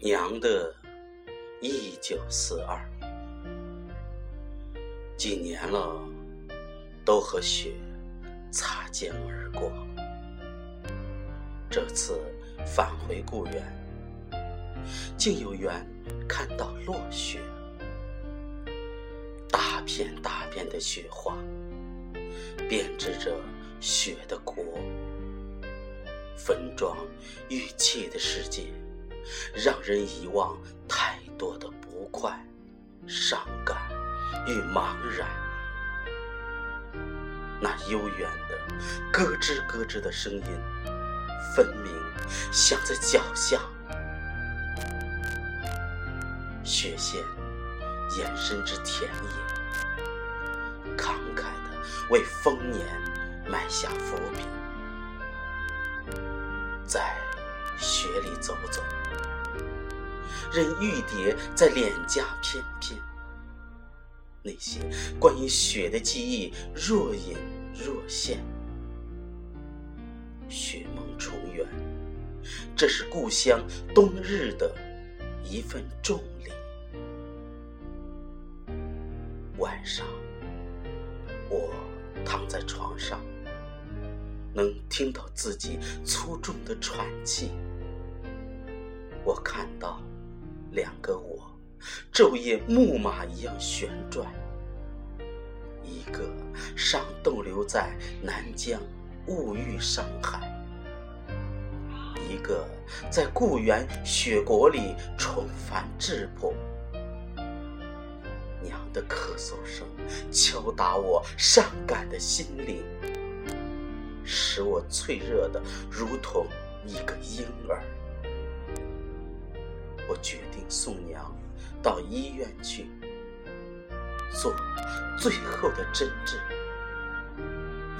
娘的，一九四二，几年了，都和雪擦肩而过。这次返回故园，竟有缘看到落雪，大片大片的雪花，编织着雪的国。分装玉砌的世界，让人遗忘太多的不快、伤感与茫然。那悠远的咯吱咯吱的声音，分明响在脚下。雪线延伸至田野，慷慨地为丰年埋下伏笔。在雪里走走，任玉蝶在脸颊翩翩。那些关于雪的记忆若隐若现。雪梦重圆，这是故乡冬日的一份重礼。晚上，我躺在床上。能听到自己粗重的喘气，我看到两个我，昼夜木马一样旋转，一个尚逗留在南疆物欲伤海，一个在故园雪国里重返质朴。娘的咳嗽声敲打我伤感的心灵。使我脆弱的如同一个婴儿。我决定送娘到医院去做最后的针治，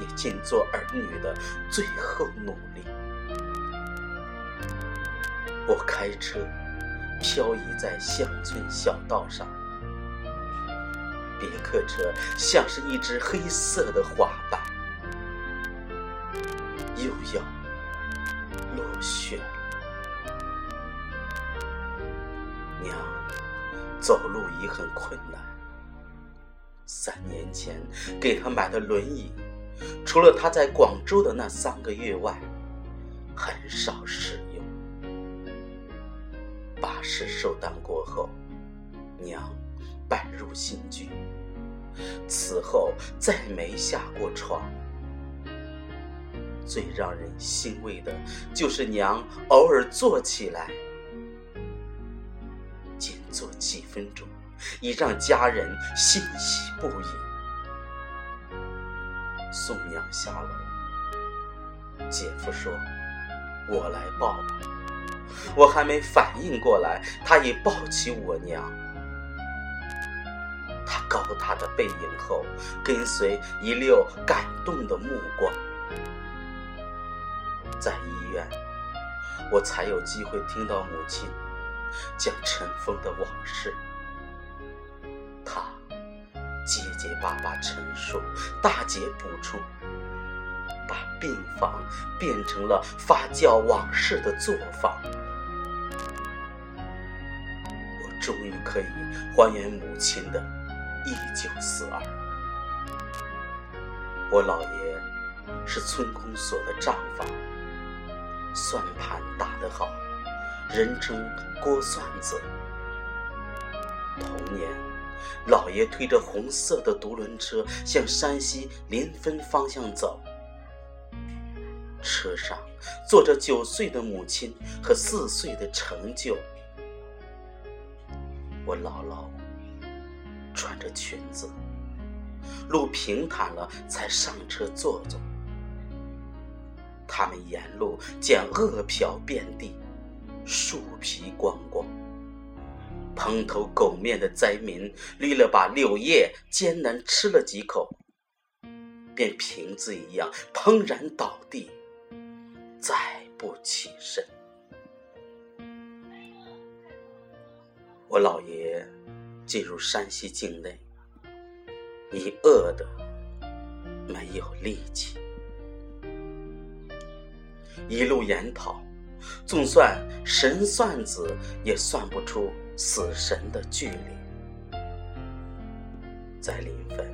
也尽做儿女的最后努力。我开车漂移在乡村小道上，别克车像是一只黑色的滑板。又要落雪，娘走路已很困难。三年前给她买的轮椅，除了她在广州的那三个月外，很少使用。巴士寿诞过后，娘搬入新居，此后再没下过床。最让人欣慰的，就是娘偶尔坐起来，仅坐几分钟，已让家人欣喜不已。送娘下楼，姐夫说：“我来抱吧。”我还没反应过来，他已抱起我娘。他高大的背影后，跟随一溜感动的目光。在医院，我才有机会听到母亲讲尘封的往事。她结结巴巴陈述，大姐补充，把病房变成了发酵往事的作坊。我终于可以还原母亲的一九四二。我姥爷是村公所的账房。算盘打得好，人称郭算子。同年，老爷推着红色的独轮车向山西临汾方向走，车上坐着九岁的母亲和四岁的成就。我姥姥穿着裙子，路平坦了才上车坐坐。他们沿路见饿殍遍地，树皮光光。蓬头垢面的灾民捋了把柳叶，艰难吃了几口，便瓶子一样砰然倒地，再不起身。我老爷进入山西境内，已饿得没有力气。一路研讨，总算神算子也算不出死神的距离。在临汾，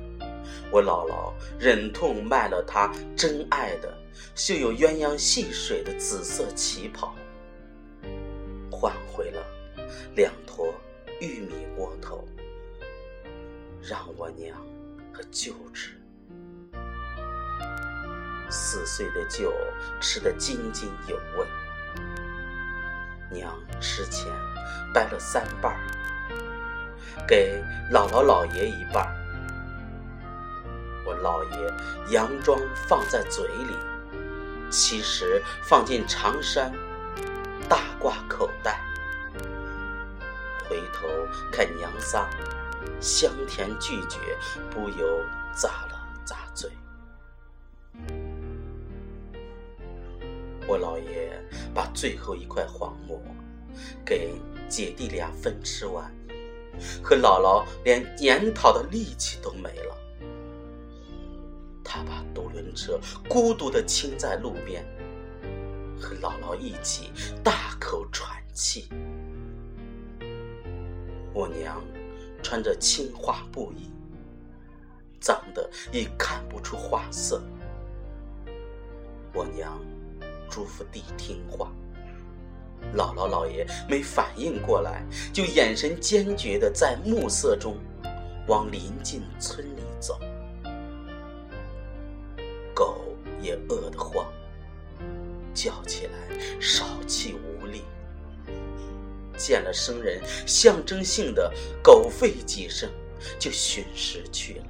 我姥姥忍痛卖了她珍爱的绣有鸳鸯戏水的紫色旗袍，换回了两坨玉米窝头，让我娘和舅吃。四岁的舅吃得津津有味，娘吃前掰了三瓣儿，给姥姥姥爷一半儿，我姥爷佯装放在嘴里，其实放进长衫大褂口袋。回头看娘仨香甜拒绝，不由咂了咂嘴。我姥爷把最后一块黄馍给姐弟俩分吃完，和姥姥连研讨的力气都没了。他把独轮车孤独地倾在路边，和姥姥一起大口喘气。我娘穿着青花布衣，脏得已看不出花色。我娘。嘱咐地听话，姥姥姥爷没反应过来，就眼神坚决的在暮色中往临近村里走。狗也饿得慌，叫起来少气无力。见了生人，象征性的狗吠几声，就寻食去了。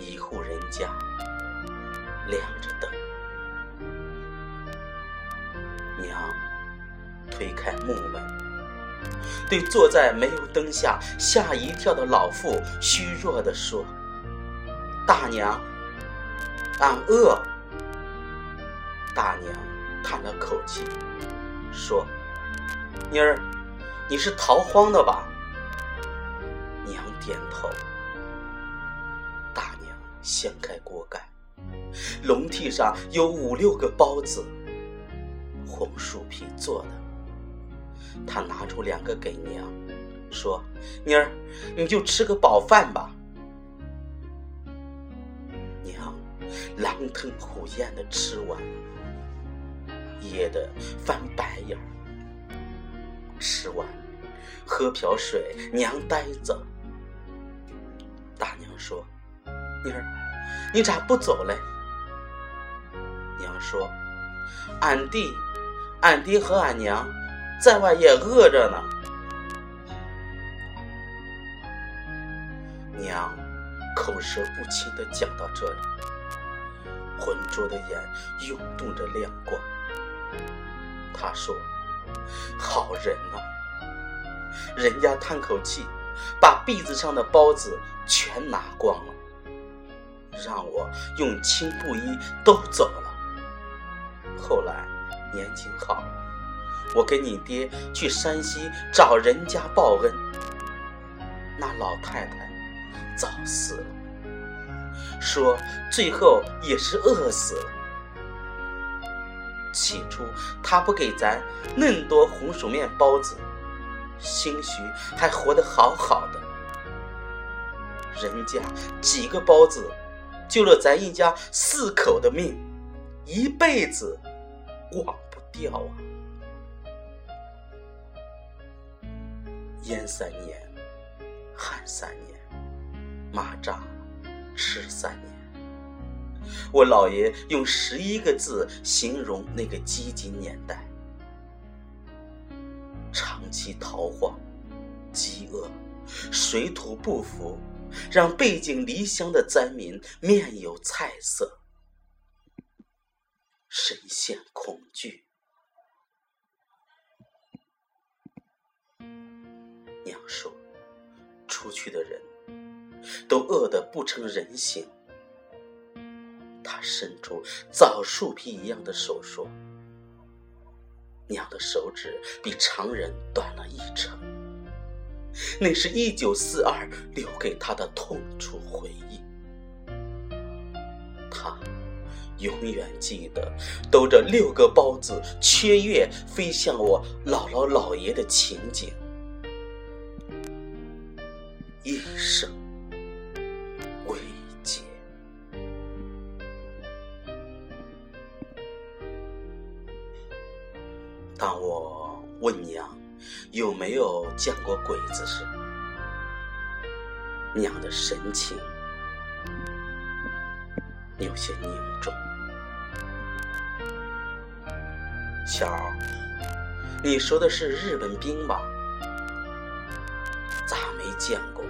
一户人家亮着灯。娘推开木门，对坐在煤油灯下吓一跳的老妇虚弱地说：“大娘，俺饿。”大娘叹了口气，说：“妮儿，你是逃荒的吧？”娘点头。大娘掀开锅盖，笼屉上有五六个包子。红薯皮做的，他拿出两个给娘，说：“妮儿，你就吃个饱饭吧。”娘狼吞虎咽的吃完，噎得翻白眼儿。吃完，喝瓢水，娘呆着。大娘说：“妮儿，你咋不走嘞？”娘说：“俺弟。”俺爹和俺娘在外也饿着呢。娘口舌不清的讲到这里，浑浊的眼涌动着亮光。他说：“好人呐！”人家叹口气，把篦子上的包子全拿光了，让我用青布衣都走了。后来。年轻好，我跟你爹去山西找人家报恩。那老太太早死了，说最后也是饿死了。起初他不给咱恁多红薯面包子，兴许还活得好好的。人家几个包子救了咱一家四口的命，一辈子。忘不掉啊！淹三年，旱三年，蚂蚱吃三年。我姥爷用十一个字形容那个饥馑年代：长期逃荒、饥饿、水土不服，让背井离乡的灾民面有菜色。深陷恐惧。娘说：“出去的人都饿得不成人形。”他伸出枣树皮一样的手说：“娘的手指比常人短了一成。那是一九四二留给他的痛楚回忆。他。”永远记得兜着六个包子缺月飞向我姥姥姥爷的情景，一生未解。当我问娘有没有见过鬼子时，娘的神情有些凝重。小，你说的是日本兵吧？咋没见过？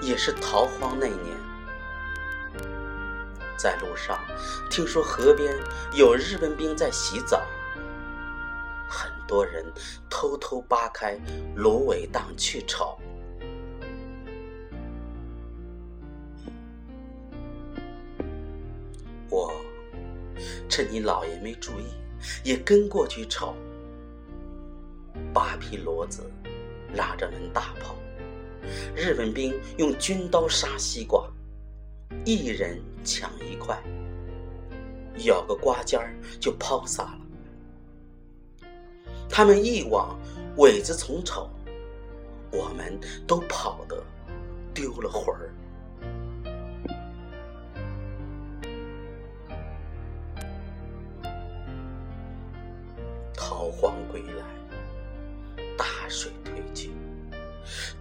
也是逃荒那年，在路上听说河边有日本兵在洗澡，很多人偷偷扒开芦苇荡去瞅。趁你姥爷没注意，也跟过去瞅。八匹骡子拉着门大炮，日本兵用军刀杀西瓜，一人抢一块，咬个瓜尖儿就抛洒了。他们一往苇子丛瞅，我们都跑得丢了魂儿。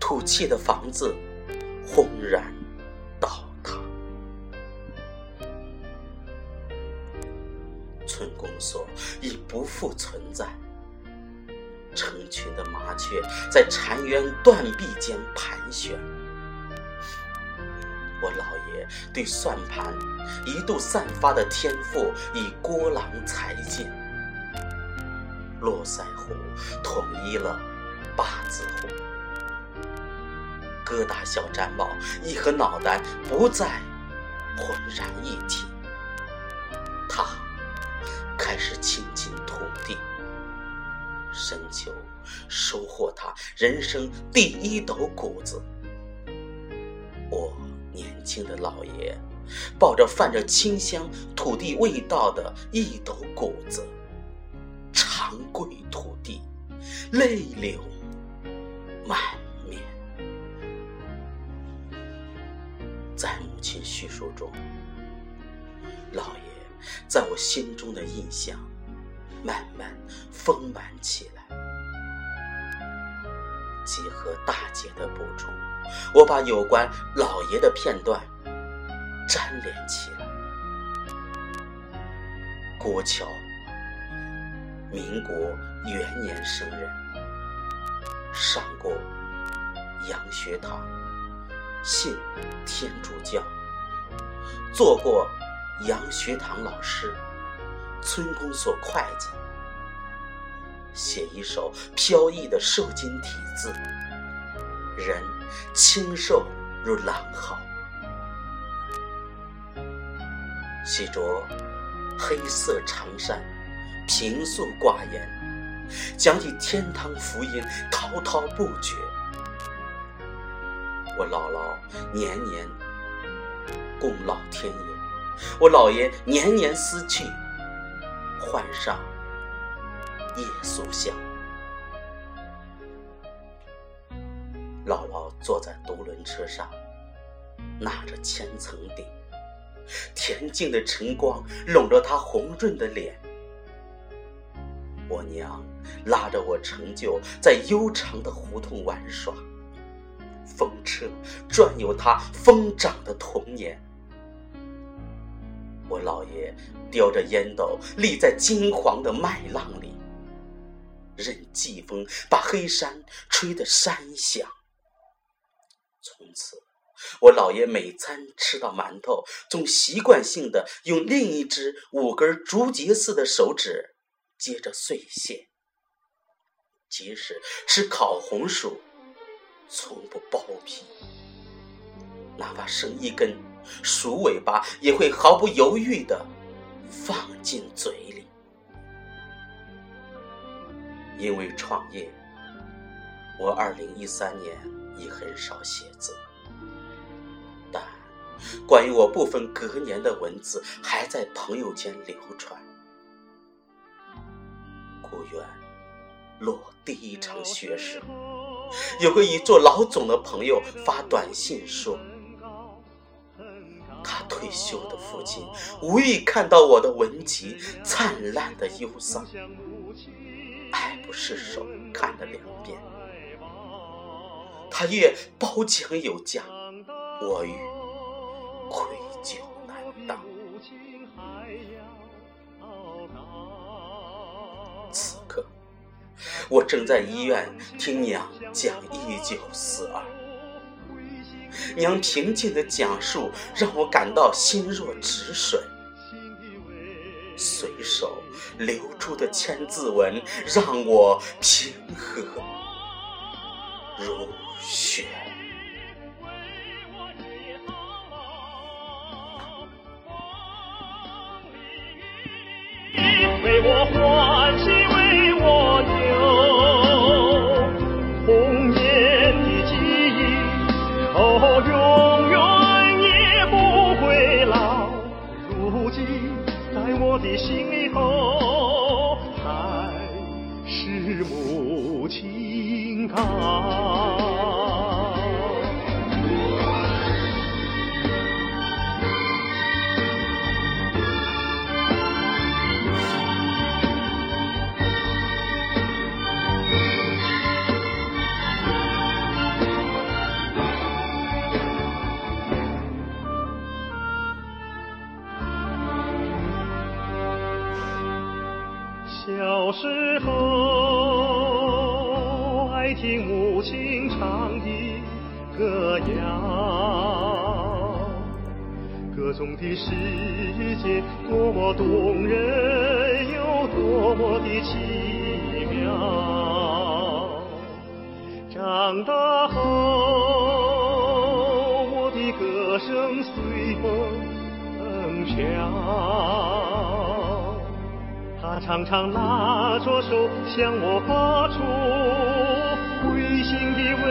土气的房子轰然倒塌，村公所已不复存在，成群的麻雀在残垣断壁间盘旋。我姥爷对算盘一度散发的天赋已郭郎才尽。络腮胡统一了八字胡，疙瘩小毡帽一和脑袋不再浑然一体。他开始亲近土地，深秋收获他人生第一斗谷子。我年轻的老爷抱着泛着清香土地味道的一斗谷子。长跪土地，泪流叙述中，老爷在我心中的印象慢慢丰满起来。结合大姐的补充，我把有关老爷的片段粘连起来。郭桥。民国元年生人，上过洋学堂，信天主教，做过洋学堂老师，村公所会计，写一手飘逸的瘦金体字，人清瘦如狼毫，喜着黑色长衫。平素寡言，讲起天堂福音滔滔不绝。我姥姥年年供老天爷，我姥爷年年思去，换上夜宿香。姥姥坐在独轮车上，纳着千层顶，恬静的晨光笼着她红润的脸。我娘拉着我成就在悠长的胡同玩耍，风车转悠他疯长的童年。我姥爷叼着烟斗立在金黄的麦浪里，任季风把黑山吹得山响。从此，我姥爷每餐吃到馒头，总习惯性的用另一只五根竹节似的手指。接着碎屑，即使吃烤红薯，从不剥皮，哪怕剩一根鼠尾巴，也会毫不犹豫的放进嘴里。因为创业，我二零一三年已很少写字，但关于我部分隔年的文字还在朋友间流传。故园落第一场雪时，有个已做老总的朋友发短信说，他退休的父亲无意看到我的文集灿烂的忧伤，爱不释手看了两遍，他越褒奖有加，我愈愧我正在医院听娘讲一九四二。娘平静的讲述让我感到心若止水，随手流出的千字文让我平和如雪。为我欢歌谣，歌中的世界多么动人，又多么的奇妙。长大后，我的歌声随风飘。他常常拉着手向我发出会心的微